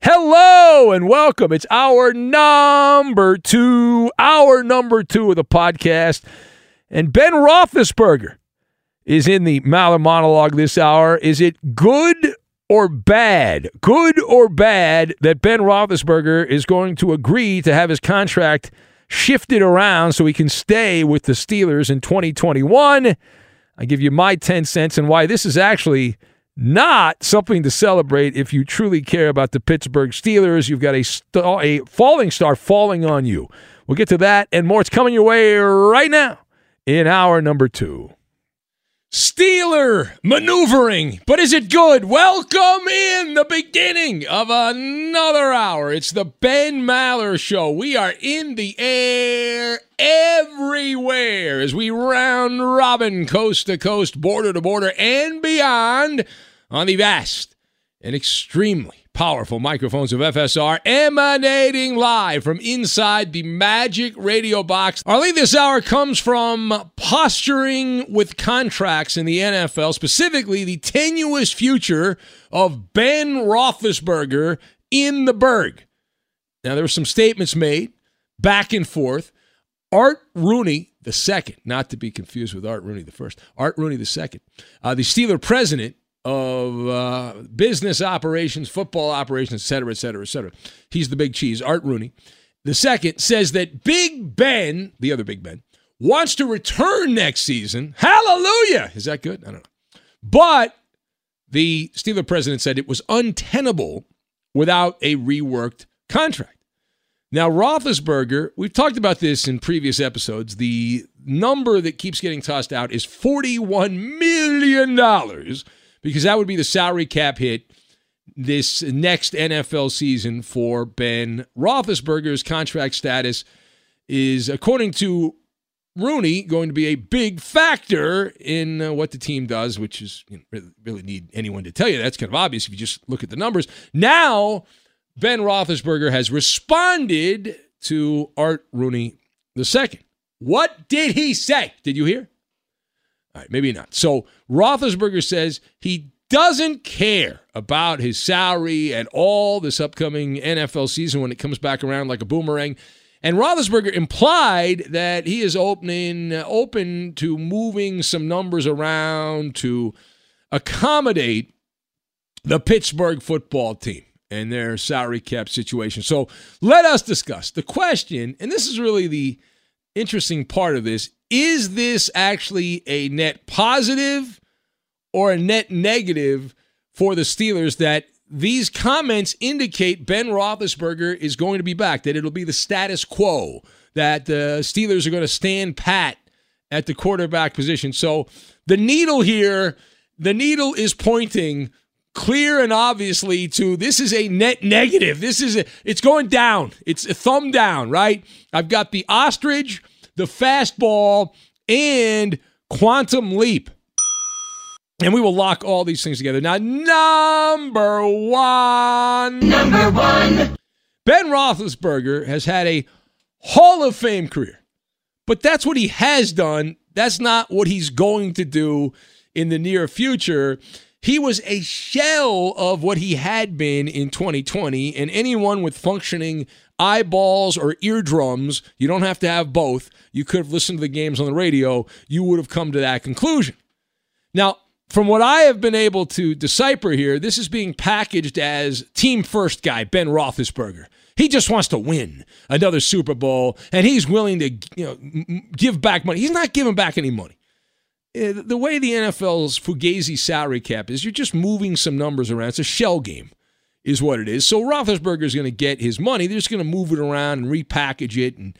Hello and welcome. It's our number two, our number two of the podcast. And Ben Roethlisberger is in the Maller monologue this hour. Is it good or bad? Good or bad that Ben Roethlisberger is going to agree to have his contract shifted around so he can stay with the Steelers in 2021? I give you my 10 cents and why this is actually not something to celebrate if you truly care about the Pittsburgh Steelers. You've got a, st- a falling star falling on you. We'll get to that and more. It's coming your way right now in hour number two. Steeler maneuvering, but is it good? Welcome in the beginning of another hour. It's the Ben Maller Show. We are in the air everywhere as we round robin coast to coast, border to border, and beyond on the vast and extremely powerful microphones of FSR emanating live from inside the Magic Radio Box. Our lead this hour comes from posturing with contracts in the NFL, specifically the tenuous future of Ben Roethlisberger in the Berg. Now, there were some statements made back and forth. Art Rooney the second, not to be confused with Art Rooney the first. Art Rooney the second, uh, the Steeler president of uh, business operations, football operations, et cetera, et cetera, et cetera. He's the big cheese, Art Rooney. The second says that Big Ben, the other Big Ben, wants to return next season. Hallelujah! Is that good? I don't know. But the Steeler president said it was untenable without a reworked contract. Now, Roethlisberger, we've talked about this in previous episodes. The number that keeps getting tossed out is $41 million because that would be the salary cap hit this next NFL season for Ben Roethlisberger's contract status is, according to Rooney, going to be a big factor in uh, what the team does, which is you know, really, really need anyone to tell you. That's kind of obvious if you just look at the numbers. Now, Ben Roethlisberger has responded to Art Rooney II. What did he say? Did you hear? Maybe not. So Roethlisberger says he doesn't care about his salary at all this upcoming NFL season when it comes back around like a boomerang. And Roethlisberger implied that he is opening open to moving some numbers around to accommodate the Pittsburgh football team and their salary cap situation. So let us discuss the question, and this is really the interesting part of this: is this actually a net positive or a net negative for the Steelers that these comments indicate Ben Roethlisberger is going to be back, that it'll be the status quo, that the Steelers are going to stand pat at the quarterback position. So the needle here, the needle is pointing clear and obviously to this is a net negative. This is a, it's going down. It's a thumb down, right? I've got the ostrich, the fastball, and quantum leap. And we will lock all these things together. Now, number one. Number one. Ben Roethlisberger has had a Hall of Fame career, but that's what he has done. That's not what he's going to do in the near future. He was a shell of what he had been in 2020, and anyone with functioning eyeballs or eardrums, you don't have to have both. You could have listened to the games on the radio, you would have come to that conclusion. Now, from what I have been able to decipher here, this is being packaged as team first guy, Ben Roethlisberger. He just wants to win another Super Bowl, and he's willing to you know, give back money. He's not giving back any money. Uh, the way the NFL's Fugazi salary cap is, you're just moving some numbers around. It's a shell game, is what it is. So Roethlisberger is going to get his money. They're just going to move it around and repackage it, and,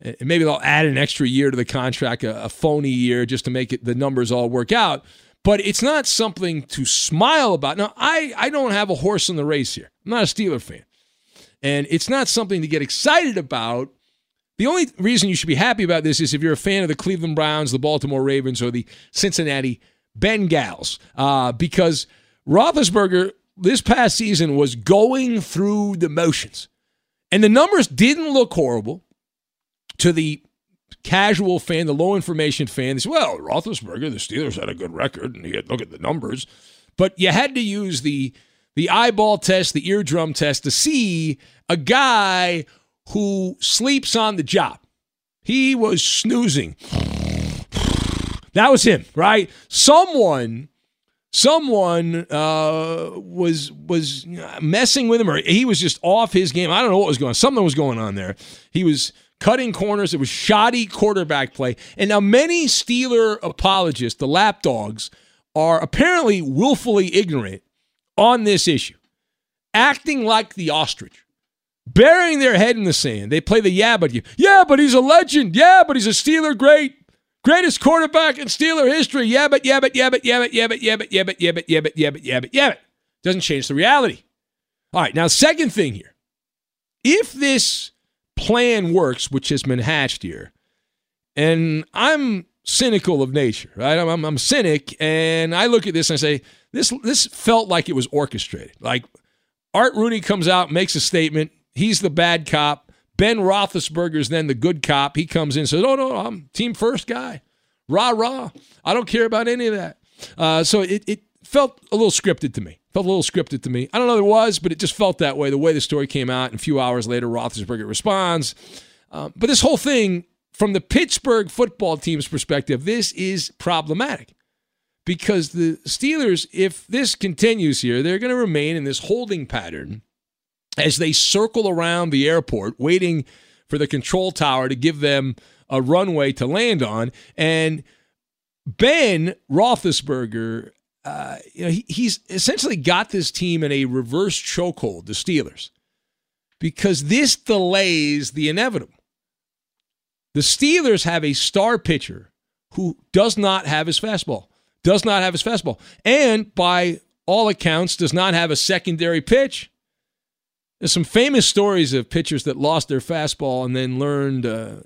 and maybe they'll add an extra year to the contract, a, a phony year, just to make it the numbers all work out but it's not something to smile about. Now, I, I don't have a horse in the race here. I'm not a Steeler fan. And it's not something to get excited about. The only reason you should be happy about this is if you're a fan of the Cleveland Browns, the Baltimore Ravens, or the Cincinnati Bengals. Uh, because Roethlisberger this past season was going through the motions. And the numbers didn't look horrible to the casual fan, the low information fan, they say, well, Roethlisberger, the Steelers had a good record, and you look at the numbers. But you had to use the the eyeball test, the eardrum test to see a guy who sleeps on the job. He was snoozing. That was him, right? Someone someone uh, was was messing with him, or he was just off his game. I don't know what was going on. Something was going on there. He was cutting corners. It was shoddy quarterback play. And now many Steeler apologists, the lapdogs, are apparently willfully ignorant on this issue, acting like the ostrich, burying their head in the sand. They play the yeah, but you. Yeah, but he's a legend. Yeah, but he's a Steeler great. Greatest quarterback in Steeler history. Yeah, but, yeah, but, yeah, but, yeah, but, yeah, but, yeah, but, yeah, but, yeah, but, yeah, but, yeah, but, yeah, but, yeah, but. Doesn't change the reality. All right, now, second thing here. If this plan works, which has been hatched here. And I'm cynical of nature, right? I'm, I'm, I'm, cynic, and I look at this and I say, this this felt like it was orchestrated. Like Art Rooney comes out, makes a statement. He's the bad cop. Ben Roethlisberger's then the good cop. He comes in and says, "Oh no, I'm team first guy. Rah rah. I don't care about any of that." Uh, so it it felt a little scripted to me. Felt a little scripted to me. I don't know if it was, but it just felt that way. The way the story came out, and a few hours later, Roethlisberger responds. Uh, but this whole thing, from the Pittsburgh football team's perspective, this is problematic because the Steelers, if this continues here, they're going to remain in this holding pattern as they circle around the airport, waiting for the control tower to give them a runway to land on. And Ben Roethlisberger uh, you know, he, he's essentially got this team in a reverse chokehold, the Steelers. because this delays the inevitable. The Steelers have a star pitcher who does not have his fastball, does not have his fastball, and by all accounts, does not have a secondary pitch. There's some famous stories of pitchers that lost their fastball and then learned a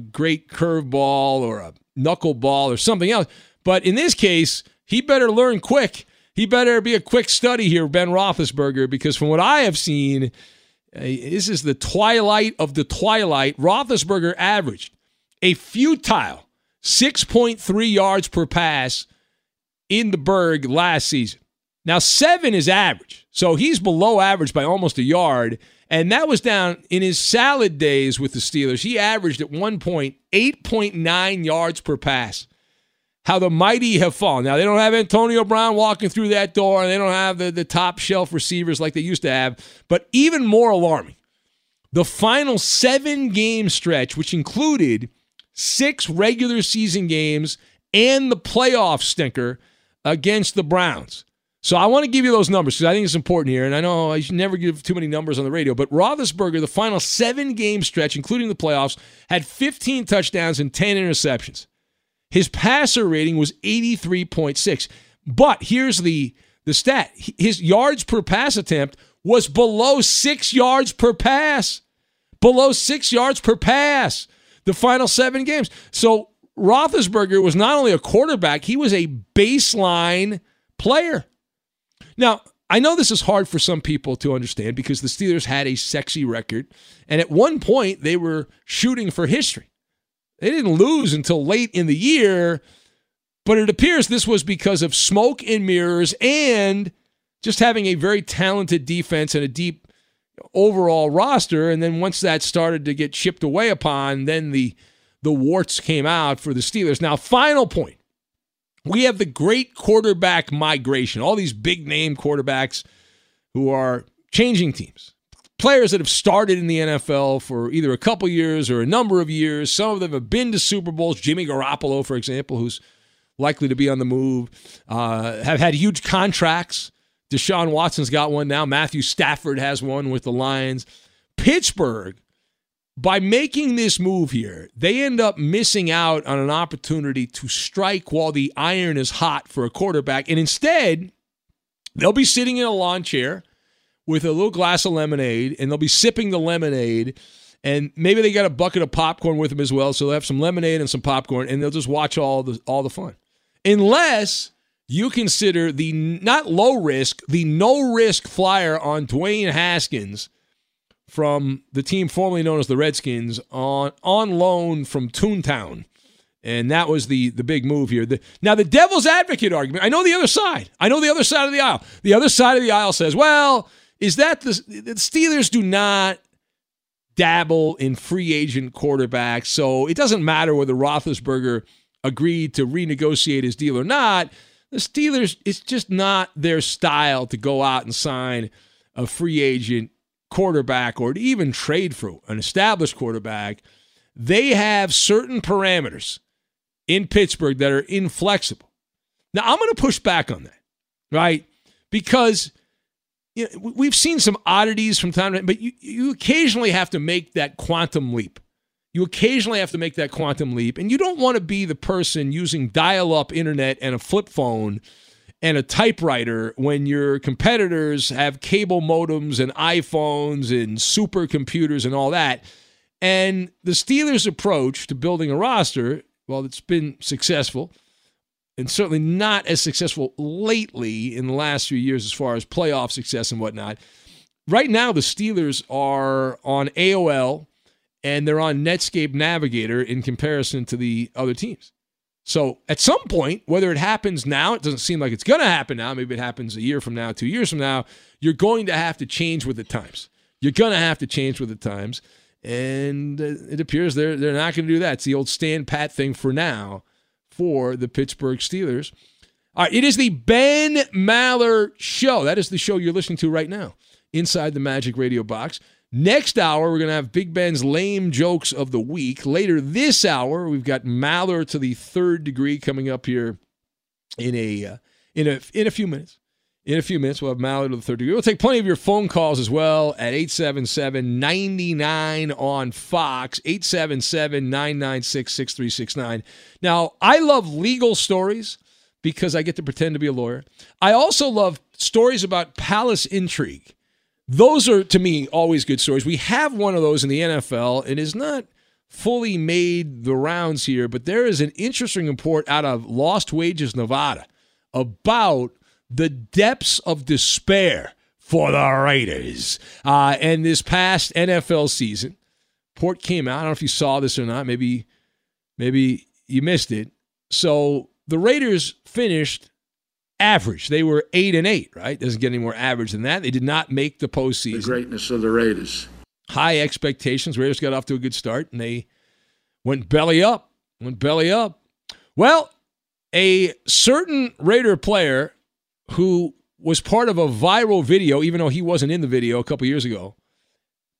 great curveball or a knuckleball or something else. But in this case, he better learn quick. He better be a quick study here, Ben Roethlisberger, because from what I have seen, uh, this is the twilight of the twilight. Roethlisberger averaged a futile 6.3 yards per pass in the Berg last season. Now, seven is average. So he's below average by almost a yard. And that was down in his salad days with the Steelers. He averaged at one point 8.9 yards per pass. How the mighty have fallen. Now, they don't have Antonio Brown walking through that door, and they don't have the, the top shelf receivers like they used to have. But even more alarming, the final seven game stretch, which included six regular season games and the playoff stinker against the Browns. So I want to give you those numbers because I think it's important here. And I know I should never give too many numbers on the radio, but Roethlisberger, the final seven game stretch, including the playoffs, had 15 touchdowns and 10 interceptions. His passer rating was 83.6. But here's the, the stat his yards per pass attempt was below six yards per pass. Below six yards per pass. The final seven games. So Roethlisberger was not only a quarterback, he was a baseline player. Now, I know this is hard for some people to understand because the Steelers had a sexy record, and at one point they were shooting for history. They didn't lose until late in the year, but it appears this was because of smoke and mirrors and just having a very talented defense and a deep overall roster. And then once that started to get chipped away upon, then the the warts came out for the Steelers. Now, final point we have the great quarterback migration, all these big name quarterbacks who are changing teams. Players that have started in the NFL for either a couple years or a number of years. Some of them have been to Super Bowls. Jimmy Garoppolo, for example, who's likely to be on the move, uh, have had huge contracts. Deshaun Watson's got one now. Matthew Stafford has one with the Lions. Pittsburgh by making this move here, they end up missing out on an opportunity to strike while the iron is hot for a quarterback. And instead, they'll be sitting in a lawn chair with a little glass of lemonade and they'll be sipping the lemonade. And maybe they got a bucket of popcorn with them as well. So they'll have some lemonade and some popcorn and they'll just watch all the all the fun. Unless you consider the not low risk, the no risk flyer on Dwayne Haskins from the team formerly known as the Redskins on on loan from Toontown. And that was the the big move here. The, now the devil's advocate argument. I know the other side. I know the other side of the aisle. The other side of the aisle says, "Well, is that the, the Steelers do not dabble in free agent quarterbacks, so it doesn't matter whether Roethlisberger agreed to renegotiate his deal or not. The Steelers, it's just not their style to go out and sign a free agent quarterback or to even trade for an established quarterback, they have certain parameters in Pittsburgh that are inflexible. Now, I'm going to push back on that, right? Because you know, we've seen some oddities from time to time, but you, you occasionally have to make that quantum leap. You occasionally have to make that quantum leap, and you don't want to be the person using dial up internet and a flip phone and a typewriter when your competitors have cable modems and iPhones and supercomputers and all that. And the Steelers' approach to building a roster, well, it's been successful and certainly not as successful lately in the last few years as far as playoff success and whatnot. Right now, the Steelers are on AOL and they're on Netscape Navigator in comparison to the other teams. So at some point, whether it happens now, it doesn't seem like it's going to happen now. Maybe it happens a year from now, two years from now. You're going to have to change with the times. You're going to have to change with the times, and uh, it appears they're they're not going to do that. It's the old stand pat thing for now for the Pittsburgh Steelers. All right, it is the Ben Maller Show. That is the show you're listening to right now inside the Magic Radio Box. Next hour, we're going to have Big Ben's lame jokes of the week. Later this hour, we've got Maller to the third degree coming up here in a uh, in a in a few minutes. In a few minutes, we'll have Maller to the third degree. We'll take plenty of your phone calls as well at 877 99 on Fox, 877 996 6369. Now, I love legal stories because I get to pretend to be a lawyer. I also love stories about palace intrigue. Those are, to me, always good stories. We have one of those in the NFL. It is not fully made the rounds here, but there is an interesting report out of Lost Wages, Nevada about the depths of despair for the Raiders. Uh, and this past NFL season, Port came out. I don't know if you saw this or not. Maybe, maybe you missed it. So the Raiders finished average. They were eight and eight, right? Doesn't get any more average than that. They did not make the postseason. The greatness of the Raiders. High expectations. Raiders got off to a good start, and they went belly up. Went belly up. Well, a certain Raider player who was part of a viral video, even though he wasn't in the video a couple years ago,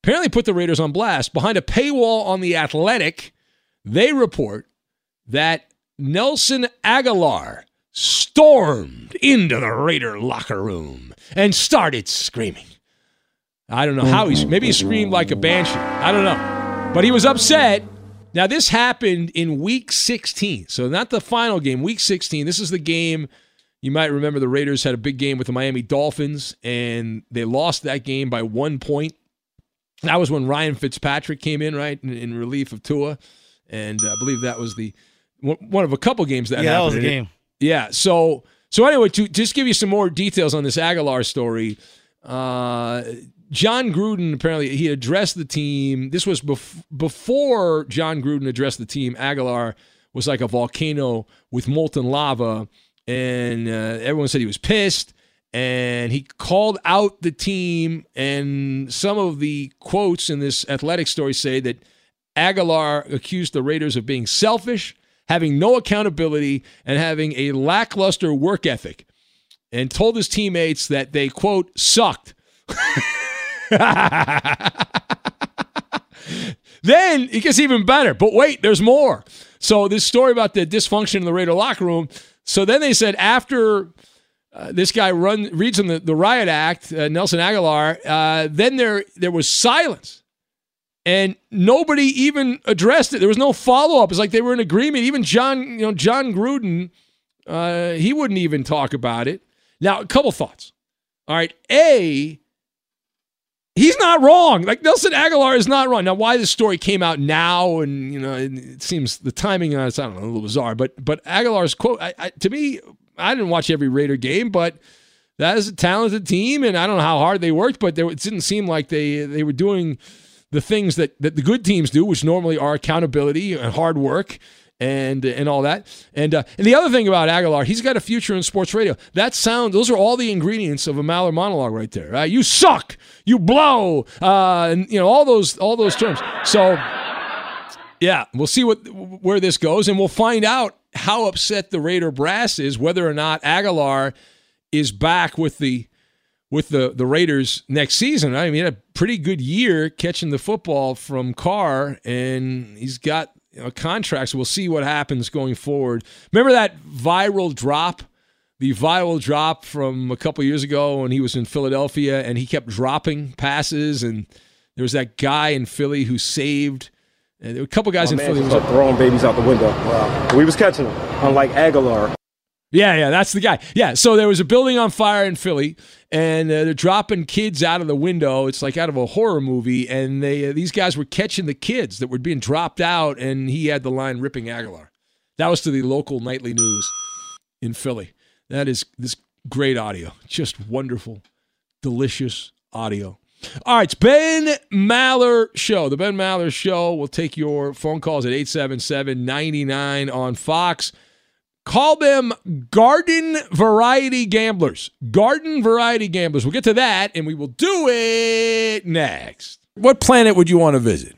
apparently put the Raiders on blast. Behind a paywall on The Athletic, they report that Nelson Agholor stormed into the Raider locker room and started screaming. I don't know how he maybe he screamed like a banshee. I don't know. But he was upset. Now this happened in week 16. So not the final game, week 16. This is the game you might remember the Raiders had a big game with the Miami Dolphins and they lost that game by 1 point. That was when Ryan Fitzpatrick came in, right, in, in relief of Tua, and uh, I believe that was the one of a couple games that yeah, happened. that was a game. Yeah. So so anyway, to just give you some more details on this Agholor story, uh, Jon Gruden apparently he addressed the team. This was bef- before Jon Gruden addressed the team. Agholor was like a volcano with molten lava, and uh, everyone said he was pissed. And he called out the team, and some of the quotes in this athletic story say that Agholor accused the Raiders of being selfish, having no accountability, and having a lackluster work ethic, and told his teammates that they, quote, sucked. then it gets even better. But wait, there's more. So, this story about the dysfunction in the Raider locker room. So, then they said after. Uh, this guy run, reads them the, the riot act, uh, Nelson Agholor. Uh, then there there was silence and nobody even addressed it. There was no follow up. It's like they were in agreement. Even Jon, you know, Jon Gruden, uh, he wouldn't even talk about it. Now, a couple thoughts. All right, a he's not wrong. Like Nelson Agholor is not wrong. Now, why this story came out now, and you know, it seems the timing on it's I don't know a little bizarre. But but Agholor's quote I, I, to me, I didn't watch every Raider game, but that is a talented team, and I don't know how hard they worked, but there, it didn't seem like they they were doing the things that, that the good teams do, which normally are accountability and hard work and and all that. And uh, and the other thing about Agholor, he's got a future in sports radio. That sound, those are all the ingredients of a Maller monologue right there. Right? You suck, you blow, uh, and you know all those all those terms. So yeah, we'll see what where this goes, and we'll find out how upset the Raider brass is, whether or not Agholor is back with the with the, the Raiders next season. I mean, he had a pretty good year catching the football from Carr, and he's got you know, contracts. So we'll see what happens going forward. Remember that viral drop? The viral drop from a couple years ago when he was in Philadelphia and he kept dropping passes, and there was that guy in Philly who saved. And there were a couple guys My in Philly. Who was throwing babies out the window. Wow. We was catching them, unlike Agholor. Yeah, yeah, that's the guy. Yeah, so there was a building on fire in Philly, and uh, they're dropping kids out of the window. It's like out of a horror movie, and they uh, these guys were catching the kids that were being dropped out, and he had the line ripping Agholor. That was to the local nightly news in Philly. That is this great audio, just wonderful, delicious audio. All right, it's Ben Maller Show. The Ben Maller Show will take your phone calls at 877 99 on Fox. Call them garden variety gamblers. Garden variety gamblers. We'll get to that and we will do it next. What planet would you want to visit?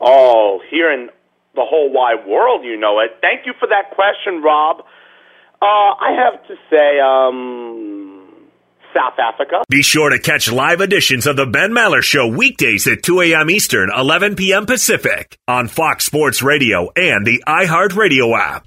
Oh, here in the whole wide world, you know it. Thank you for that question, Rob. Uh, I have to say, um, South Africa. Be sure to catch live editions of the Ben Maller Show weekdays at 2 a.m. Eastern, 11 p.m. Pacific on Fox Sports Radio and the iHeartRadio app.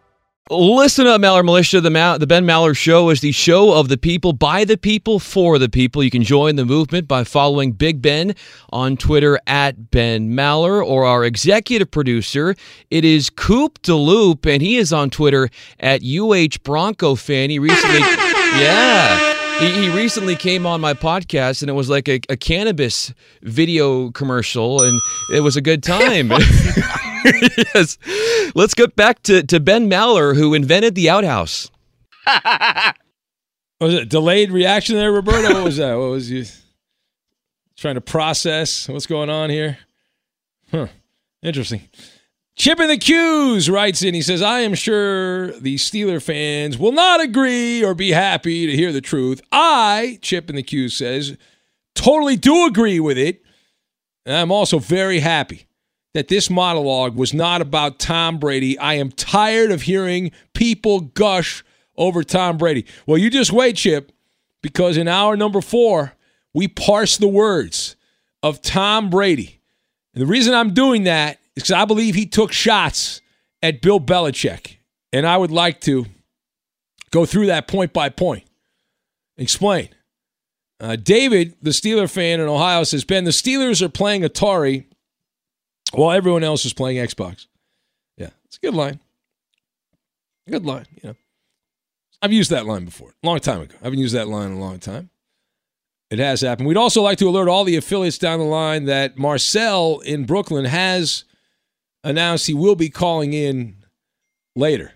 Listen up, Maller Militia. The, Ma- the Ben Maller Show is the show of the people, by the people, for the people. You can join the movement by following Big Ben on Twitter at Ben Maller or our executive producer. It is Coop DeLoop, and he is on Twitter at UH Bronco fan. He recently, yeah. He, he recently came on my podcast, and it was like a, a cannabis video commercial, and it was a good time. yes. Let's get back to, to Ben Maller, who invented the outhouse. was it delayed reaction there, Roberto? What was that? What was you trying to process what's going on here? Huh. Interesting. Chip in the Q's writes in. He says, I am sure the Steeler fans will not agree or be happy to hear the truth. I, Chip in the Q's says, totally do agree with it. And I'm also very happy that this monologue was not about Tom Brady. I am tired of hearing people gush over Tom Brady. Well, you just wait, Chip, because in hour number four, we parse the words of Tom Brady. And the reason I'm doing that is because I believe he took shots at Bill Belichick. And I would like to go through that point by point. Explain. Uh, David, the Steeler fan in Ohio, says Ben, the Steelers are playing Atari while everyone else is playing Xbox. Yeah, it's a good line. Good line, you know. I've used that line before, a long time ago. I haven't used that line in a long time. It has happened. We'd also like to alert all the affiliates down the line that Marcel in Brooklyn has announced he will be calling in later.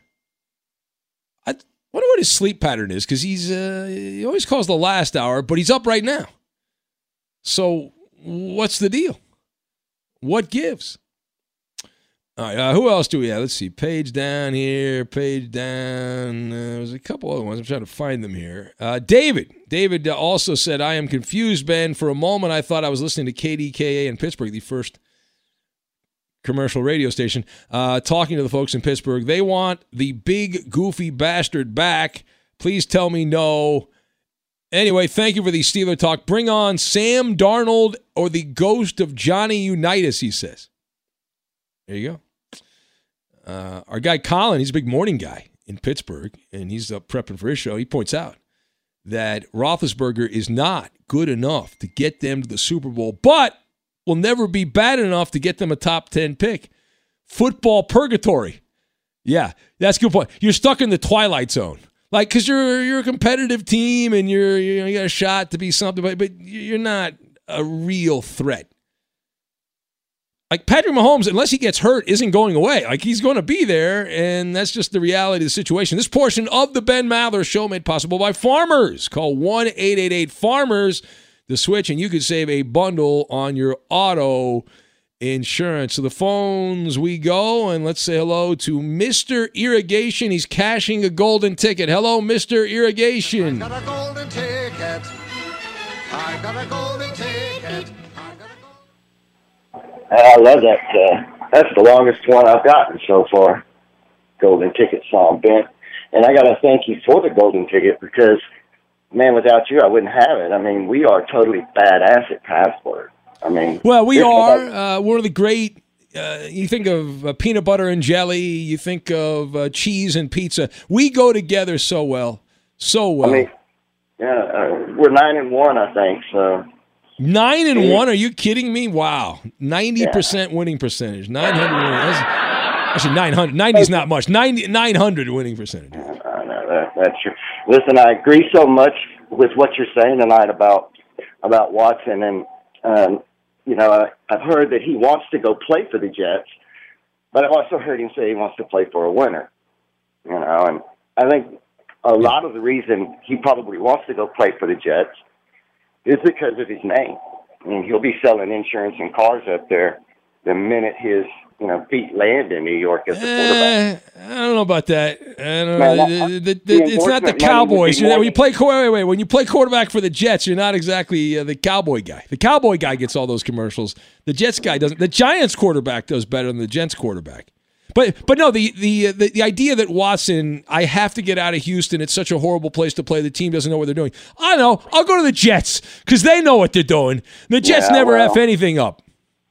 I wonder what his sleep pattern is because he's uh, he always calls the last hour, but he's up right now. So what's the deal? What gives? All right, uh, who else do we have? Let's see. Page down here, page down. Uh, there's a couple other ones. I'm trying to find them here. Uh, David. David uh, also said, I am confused, Ben. For a moment, I thought I was listening to KDKA in Pittsburgh, the first commercial radio station, uh, talking to the folks in Pittsburgh. They want the big, goofy bastard back. Please tell me no. Anyway, thank you for the Steeler talk. Bring on Sam Darnold or the ghost of Johnny Unitas, he says. There you go. Uh, our guy Colin, he's a big morning guy in Pittsburgh, and he's up prepping for his show. He points out that Roethlisberger is not good enough to get them to the Super Bowl, but will never be bad enough to get them a top 10 pick. Football purgatory. Yeah, that's a good point. You're stuck in the twilight zone. Like, because you're, you're a competitive team and you're, you, know, you got a shot to be something, but, but you're not a real threat like Patrick Mahomes, unless he gets hurt, isn't going away. Like he's going to be there, and that's just the reality of the situation. This portion of the Ben Maller Show made possible by Farmers. Call one eight eight eight Farmers the switch, and you could save a bundle on your auto insurance. So the phones we go, and let's say hello to Mister Irrigation. He's cashing a golden ticket. Hello, Mister Irrigation. I got a golden ticket. I got a golden ticket. I love that. Uh, that's the longest one I've gotten so far. Golden ticket song, Ben. And I got to thank you for the golden ticket because, man, without you, I wouldn't have it. I mean, we are totally badass at password. I mean, well, we are. Uh, we're the great. Uh, you think of uh, peanut butter and jelly. You think of uh, cheese and pizza. We go together so well, so well. I mean, yeah, uh, we're nine and one, I think. So Nine and one? Are you kidding me? Wow, ninety percent winning percentage. Nine hundred. Actually, nine hundred. Ninety is not much. 90, 900 winning percentage. I know that, that's true. Listen, I agree so much with what you're saying tonight about about Watson, and um, you know, I, I've heard that he wants to go play for the Jets, but I've also heard him say he wants to play for a winner. You know, and I think a lot of the reason he probably wants to go play for the Jets is because of his name. I mean, he'll be selling insurance and cars up there the minute his you know feet land in New York as a quarterback. Uh, I don't know about that. I don't know. The, the, the, it's not the Cowboys. You know, when you play wait, wait, wait. When you play quarterback for the Jets, you're not exactly uh, the Cowboy guy. The Cowboy guy gets all those commercials. The Jets guy doesn't. The Giants quarterback does better than the Jets quarterback. But but no, the, the the the idea that Watson, I have to get out of Houston. It's such a horrible place to play. The team doesn't know what they're doing. I know. I'll go to the Jets because they know what they're doing. The Jets Yeah, never well, f anything up.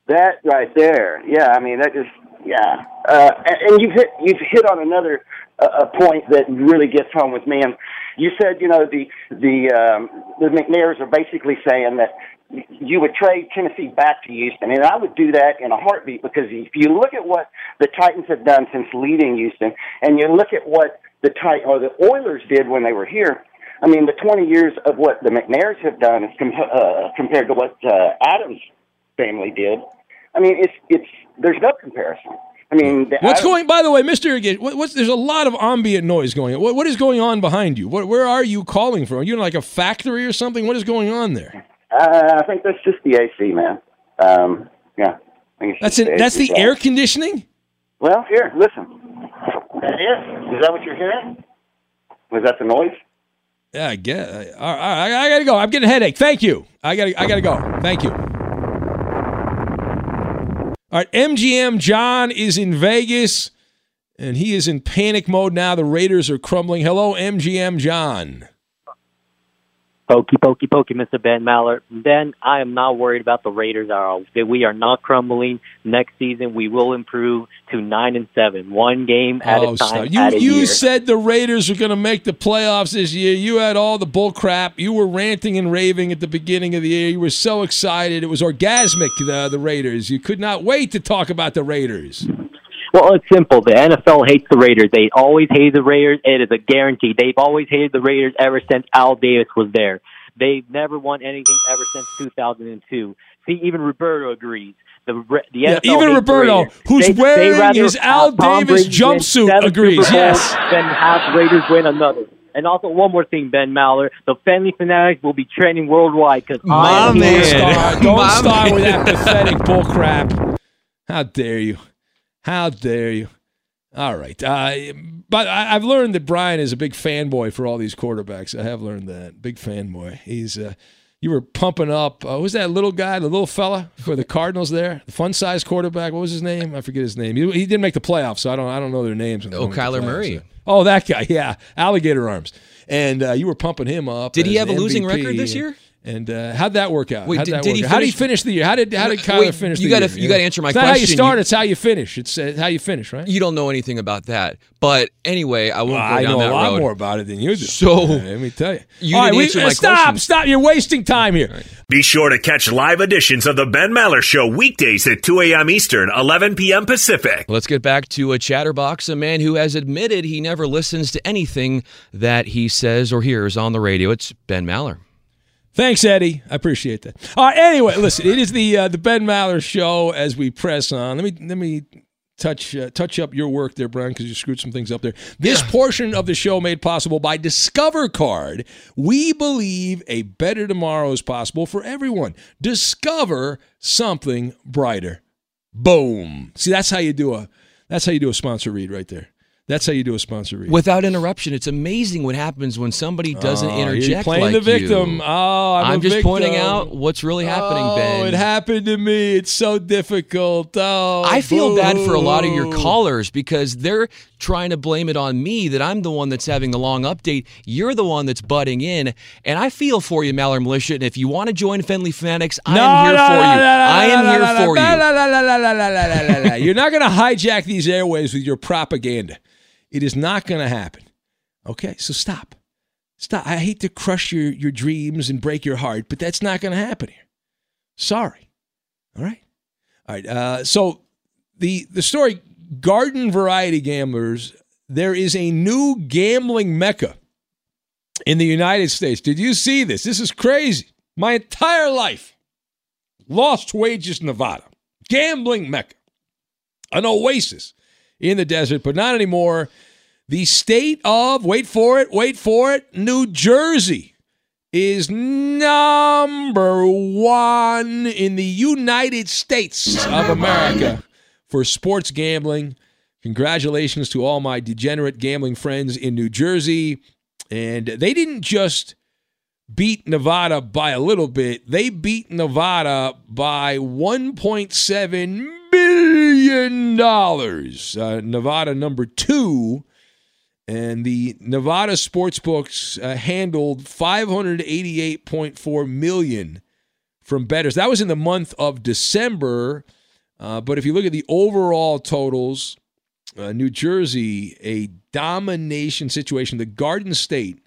That right there, yeah. I mean, that just yeah. Uh, and, and you've hit you've hit on another uh, a point that really gets home with me. And you said, you know, the the um, the McNairs are basically saying that you would trade Tennessee back to Houston, and I would do that in a heartbeat because if you look at what the Titans have done since leaving Houston, and you look at what the Tit- or the Oilers did when they were here. I mean, the 20 years of what the McNairs have done is com- uh, compared to what uh, Adams' family did. I mean, it's it's there's no comparison. I mean, the What's Adams- going? By the way, Mister Irrigation, what, what's there's a lot of ambient noise going on. What, what is going on behind you? What, where are you calling from? Are you in like a factory or something? What is going on there? Uh, I think that's just the AC, man. Um, yeah. I think it's That's just it. That's the AC. air conditioning. Well, here, listen. That is. Is that what you're hearing? Was that the noise? Yeah, I get. I, I, I gotta go. I'm getting a headache. Thank you. I gotta. I gotta go. Thank you. All right, MGM John is in Vegas, and he is in panic mode now. The Raiders are crumbling. Hello, MGM John. Pokey, pokey, pokey, Mr. Ben Mallard. Ben, I am not worried about the Raiders at all. We are not crumbling. Next season, we will improve to nine and seven, one game at Oh, a time. You a you year. said the Raiders were going to make the playoffs this year. You had all the bull crap. You were ranting and raving at the beginning of the year. You were so excited. It was orgasmic. The the Raiders. You could not wait to talk about the Raiders. Well, it's simple. The NFL hates the Raiders. They always hate the Raiders. It is a guarantee. They've always hated the Raiders ever since Al Davis was there. They've never won anything ever since 2002. See, even Roberto agrees. The, the Yeah, NFL even hates the Roberto, Raiders. who's They- they wearing rather his Al Davis jumpsuit agrees, yes. then have Raiders win another. And also, one more thing, Ben Maller. The Family Fanatics will be trending worldwide because I am Don't start, don't My start with that pathetic bull crap. How dare you? How dare you? All right. Uh, but I, I've learned that Brian is a big fanboy for all these quarterbacks. I have learned that. Big fanboy. He's uh, you were pumping up. Uh, who's that little guy, the little fella for the Cardinals there? The fun sized quarterback. What was his name? I forget his name. He, he didn't make the playoffs, so I don't I don't know their names. Oh, Kyler Murray. Oh, that guy. Yeah, alligator arms. And uh, you were pumping him up. Did he have a an losing MVP. record this year? And uh, how'd that work out? Wait, how'd did- that did work he out? How did he finish- finish the year? How did how did Kyler Wait, finish you the gotta- year? you gotta answer my it's not how you start, You- it's how you finish. It's uh, how you finish, right? You don't know anything about that. But anyway, I won't Well, go I down know that a lot road. more about it than you do. So- let me tell you. You All right, didn't we- answer my stop, question. stop! You're wasting time here. Be sure to catch live editions of the Ben Maller Show weekdays at 2 a.m. Eastern, 11 p.m. Pacific. Let's get back to a chatterbox, a man who has admitted he never listens to anything that he says or hears on the radio. It's Ben Maller. Thanks, Eddie. I appreciate that. All right. Anyway, listen. It is the uh, the Ben Maller show. As we press on, let me let me touch uh, touch up your work there, Brian, because you screwed some things up there. This portion of the show made possible by Discover Card. We believe a better tomorrow is possible for everyone. Discover something brighter. Boom. See, that's how you do a that's how you do a sponsor read right there. That's how you do a sponsor read. Without interruption, it's amazing what happens when somebody doesn't Oh, you're interject. playing like the victim. you. Oh, I'm, a just pointing out what's really happening, oh, Ben. it happened to me. It's so difficult. Oh, I feel bad for a lot of your callers because they're trying to blame it on me that I'm the one that's having the long update. You're the one that's butting in. And I feel for you, Maller Militia. And if you want to join Fenley Fanatics, I no, am here no, for no, you. I am here for you. You're not going to hijack these airways with your propaganda. It is not going to happen. Okay, so stop. Stop. I hate to crush your, your dreams and break your heart, but that's not going to happen here. Sorry. All right. All right. Uh, so the the story garden variety gamblers there is a new gambling mecca in the United States. Did you see this? This is crazy. My entire life Lost Wages, Nevada, gambling mecca, an oasis in the desert, but not anymore. The state of, wait for it, wait for it, New Jersey is number one in the United States of America for sports gambling. Congratulations to all my degenerate gambling friends in New Jersey. And they didn't just beat Nevada by a little bit, they beat Nevada by $1.7 billion. Uh, Nevada number two. And the Nevada sportsbooks uh, handled 588.4 million from bettors. That was in the month of December. Uh, but if you look at the overall totals, uh, New Jersey, a domination situation. The Garden State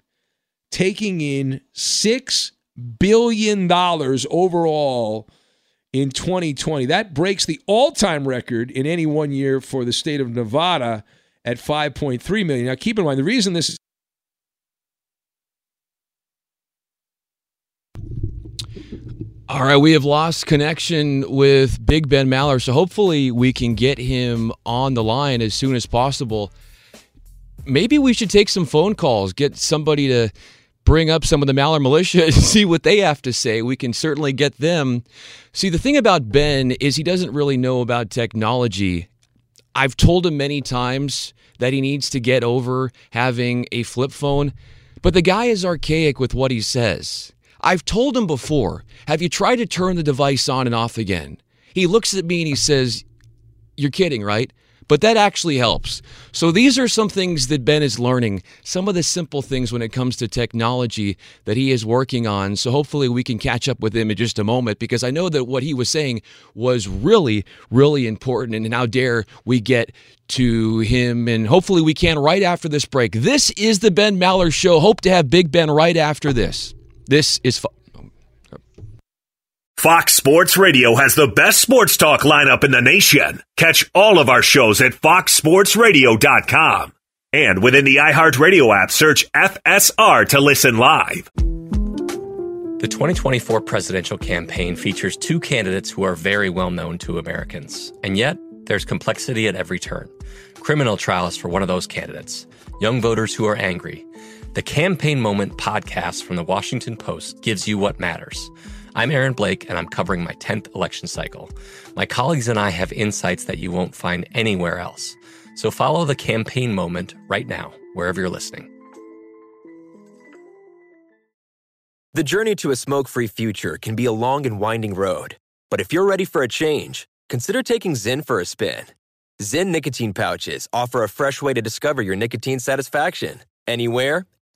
taking in $6 billion overall in 2020. That breaks the all time record in any one year for the state of Nevada at 5.3 million. Now, keep in mind, the reason this All right, we have lost connection with Big Ben Maller, so hopefully we can get him on the line as soon as possible. Maybe we should take some phone calls, get somebody to bring up some of the Maller militia and see what they have to say. We can certainly get them. See, the thing about Ben is he doesn't really know about technology. I've told him many times that he needs to get over having a flip phone, but the guy is archaic with what he says. I've told him before, have you tried to turn the device on and off again? He looks at me and he says, You're kidding, right? But that actually helps. So these are some things that Ben is learning, some of the simple things when it comes to technology that he is working on. So hopefully we can catch up with him in just a moment because I know that what he was saying was really, really important. And how dare we get to him and hopefully we can right after this break. This is the Ben Maller Show. Hope to have Big Ben right after this. This is fun. Fox Sports Radio has the best sports talk lineup in the nation. Catch all of our shows at foxsportsradio.com. And within the iHeartRadio app, search FSR to listen live. The 2024 presidential campaign features two candidates who are very well known to Americans. And yet, there's complexity at every turn. Criminal trials for one of those candidates, young voters who are angry. The Campaign Moment podcast from the Washington Post gives you what matters. I'm Aaron Blake, and I'm covering my 10th election cycle. My colleagues and I have insights that you won't find anywhere else. So follow the campaign moment right now, wherever you're listening. The journey to a smoke free future can be a long and winding road. But if you're ready for a change, consider taking Zyn for a spin. Zyn nicotine pouches offer a fresh way to discover your nicotine satisfaction anywhere,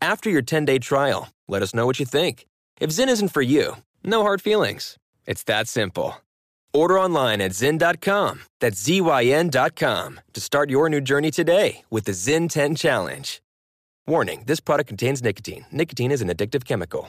After your 10 day trial, let us know what you think. If Zyn isn't for you, no hard feelings. It's that simple. Order online at Zyn.com. That's Z-Y-N.com to start your new journey today with the Zyn 10 Challenge. Warning, this product contains nicotine. Nicotine is an addictive chemical.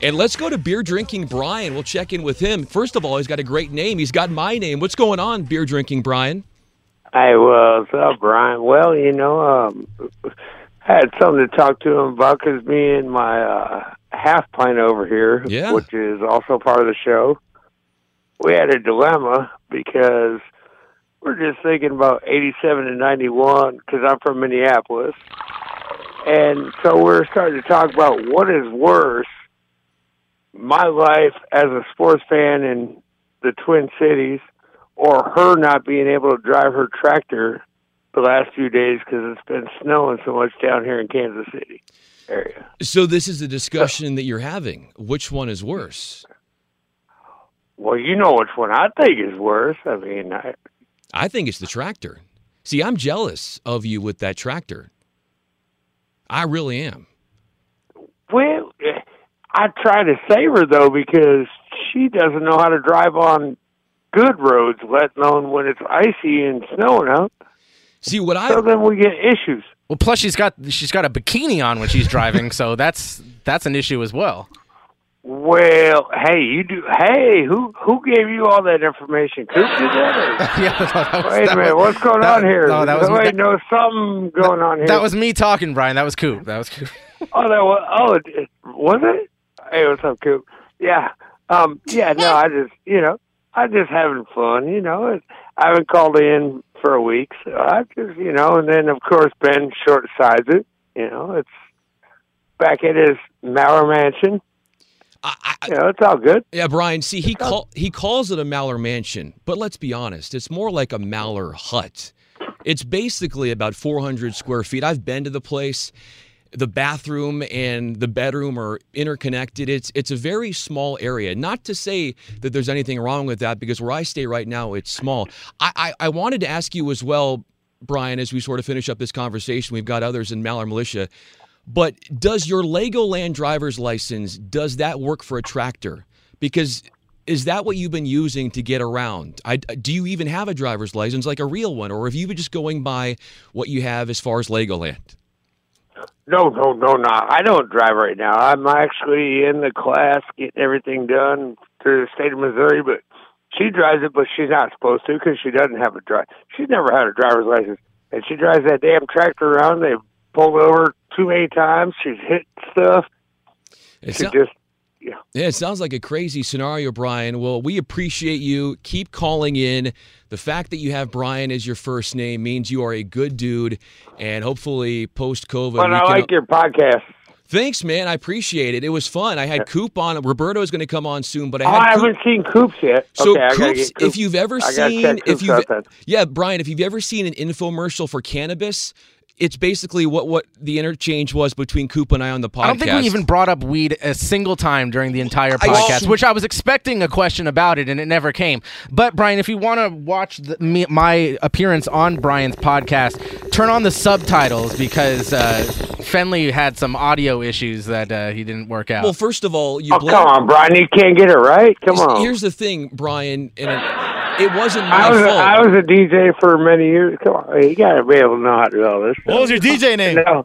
And let's go to beer drinking Brian. We'll check in with him. First of all, he's got a great name. He's got my name. What's going on, beer drinking Brian? Hey, well, what's up, Brian? Well, you know, um, I had something to talk to him about because me and my uh, half pint over here, Yeah. which is also part of the show, we had a dilemma because we're just thinking about 87 and 91 because I'm from Minneapolis. And so we're starting to talk about what is worse, my life as a sports fan in the Twin Cities or her not being able to drive her tractor the last few days because it's been snowing so much down here in Kansas City area. So this is the discussion that you're having. Which one is worse? Well, you know which one I think is worse. I mean, I, I think it's the tractor. See, I'm jealous of you with that tractor. I really am. well, I try to save her though because she doesn't know how to drive on good roads, let alone when it's icy and snowing out. See what I So then we get issues. Well, plus she's got she's got a bikini on when she's driving, so that's that's an issue as well. Well, hey, you do. Hey, who who gave you all that information? Coop did that? yeah, that was, Wait a minute, was- what's going that- on here? No, that was Wait, that, no, something going on here. that was me talking, Brian. That was Coop. That was Coop. Oh, that was. Oh, it- was it? Hey, what's up, Coop? Yeah. Um. Yeah. No, I just, you know, I'm just having fun. You know, I haven't called in for a week, so I just, you know, and then of course Ben short sides it. You know, it's back at his Maller mansion. you know, it's all good. Yeah, Brian. See, he call he calls it a Maller mansion, but let's be honest, it's more like a Maller hut. It's basically about 400 square feet. I've been to the place. The bathroom and the bedroom are interconnected. It's it's a very small area. Not to say that there's anything wrong with that, because where I stay right now, it's small. I I, I wanted to ask you as well, Brian, as we sort of finish up this conversation. We've got others in Maller Militia. But does your Legoland driver's license does that work for a tractor? Because is that what you've been using to get around? I, do you even have a driver's license, like a real one, or have you been just going by what you have as far as Legoland? No, no, no, no. I don't drive right now. I'm actually in the class getting everything done through the state of Missouri, but she drives it, but she's not supposed to because she doesn't have a drive. She's never had a driver's license, and she drives that damn tractor around. They've pulled over too many times. She's hit stuff. It's she not- just, yeah. Yeah, it sounds like a crazy scenario, Brian. Well, we appreciate you. Keep calling in. The fact that you have Brian as your first name means you are a good dude, and hopefully, post COVID, But I like your podcast. Thanks, man. I appreciate it. It was fun. I had Coop on. Roberto is going to come on soon, but I Oh, I Coop- haven't seen Coops yet. So okay, Coops, get Coops. if you've ever seen, if you've, yeah, Brian, if you've ever seen an infomercial for cannabis, it's basically what what the interchange was between Coop and I on the podcast. I don't think we even brought up weed a single time during the entire I- podcast, which I was expecting a question about it, and it never came. But Brian, if you want to watch the, me, my appearance on Brian's podcast, turn on the subtitles because uh, Fenley had some audio issues that uh, he didn't work out. Well, first of all, you Oh, blame- come on, Brian. You can't get it right. Come Here's- on. Here's the thing, Brian, and it, it wasn't my I was, a, fault. I was a DJ for many years. Come on, you got to be able to know how to do all this. What was your DJ name? No,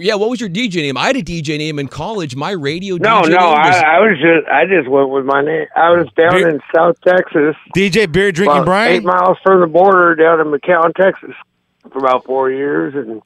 yeah, what was your DJ name? I had a DJ name in college. My radio no, DJ no. name I, was I was just, I just went with my name. I was down Beer- in South Texas, DJ Beer Drinking about Brian. eight miles from the border, down in McAllen, Texas, for about four years, and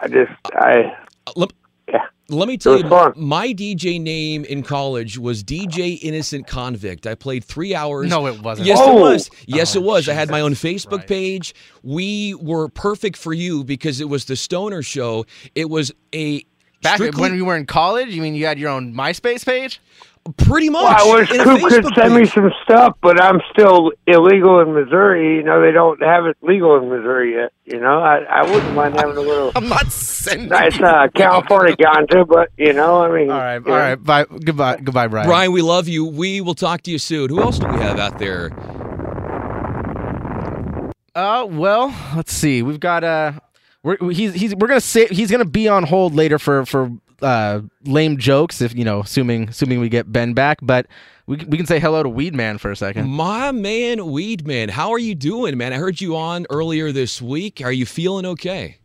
I just, I, uh, let, yeah. Let me tell you, fun. my DJ name in college was DJ Innocent Convict. I played three hours. No, it wasn't. Yes, Oh. it was. Yes, it oh, was. I had my own Facebook page. We were perfect for you because it was the Stoner Show. It was a Back strictly- when you were in college, you mean you had your own MySpace page? Pretty much. Well, I wish in Coop could Facebook send me some stuff, but I'm still illegal in Missouri. You know, they don't have it legal in Missouri yet. You know, I, I wouldn't mind having a little I'm not sending. nice uh, California ganja, but you know, I mean, All right, you all know. right. Bye. Goodbye. Goodbye, Brian. Brian, we love you. We will talk to you soon. Who else do we have out there? Uh, well, let's see. We've got uh, we're he's he's we're gonna say he's gonna be on hold later for for uh lame jokes if you know assuming assuming we get Ben back, but we we can say hello to Weedman for a second. My man, Weedman. How are you doing, man? I heard you on earlier this week. Are you feeling okay?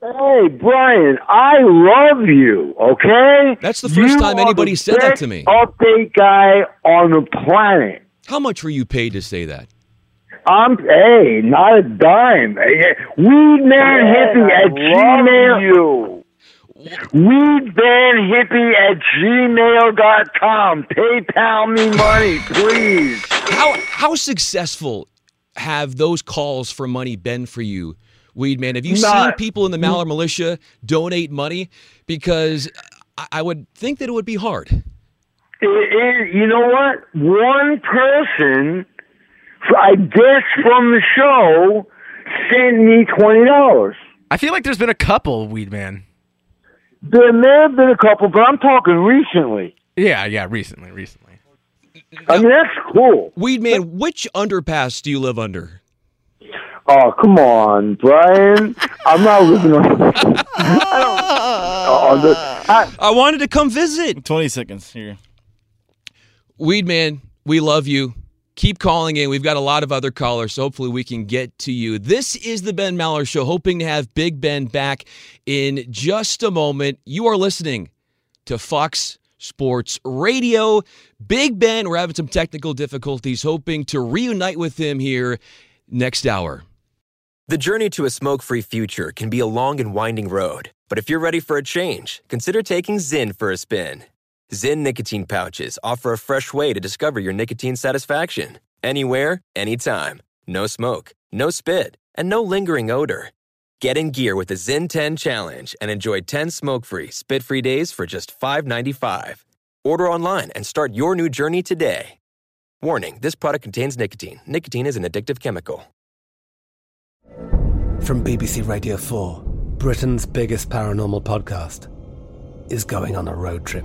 Hey, Brian, I love you, okay? That's the first You time anybody said that to me. Update guy on the planet. How much were you paid to say that? I'm hey, not a dime. Weedman hippie at Gmail. You. Weedman hippie at gmail.com. PayPal me money, please. How how successful have those calls for money been for you, Weedman? Have you seen people in the Maller Militia donate money? Because I, I would think that it would be hard. It, it, you know what? One person, I guess from the show, sent me twenty dollars. I feel like there's been a couple Weedman. There may have been a couple, but I'm talking recently. Yeah, yeah, recently, recently. I mean, that's cool. Weed man, which underpass do you live under? Oh, come on, Brian. I'm not living on. I don't. Oh, I, I wanted to come visit. Twenty seconds here. Weed man, we love you. Keep calling in. We've got a lot of other callers, so hopefully we can get to you. This is the Ben Maller Show, hoping to have Big Ben back in just a moment. You are listening to Fox Sports Radio. Big Ben, we're having some technical difficulties, hoping to reunite with him here next hour. The journey to a smoke free future can be a long and winding road, but if you're ready for a change, consider taking Zyn for a spin. Zyn nicotine pouches offer a fresh way to discover your nicotine satisfaction. Anywhere, anytime. No smoke, no spit, and no lingering odor. Get in gear with the Zyn 10 Challenge and enjoy 10 smoke free, spit free days for just $5.95. Order online and start your new journey today. Warning this product contains nicotine. Nicotine is an addictive chemical. From BBC Radio 4, Britain's biggest paranormal podcast is going on a road trip.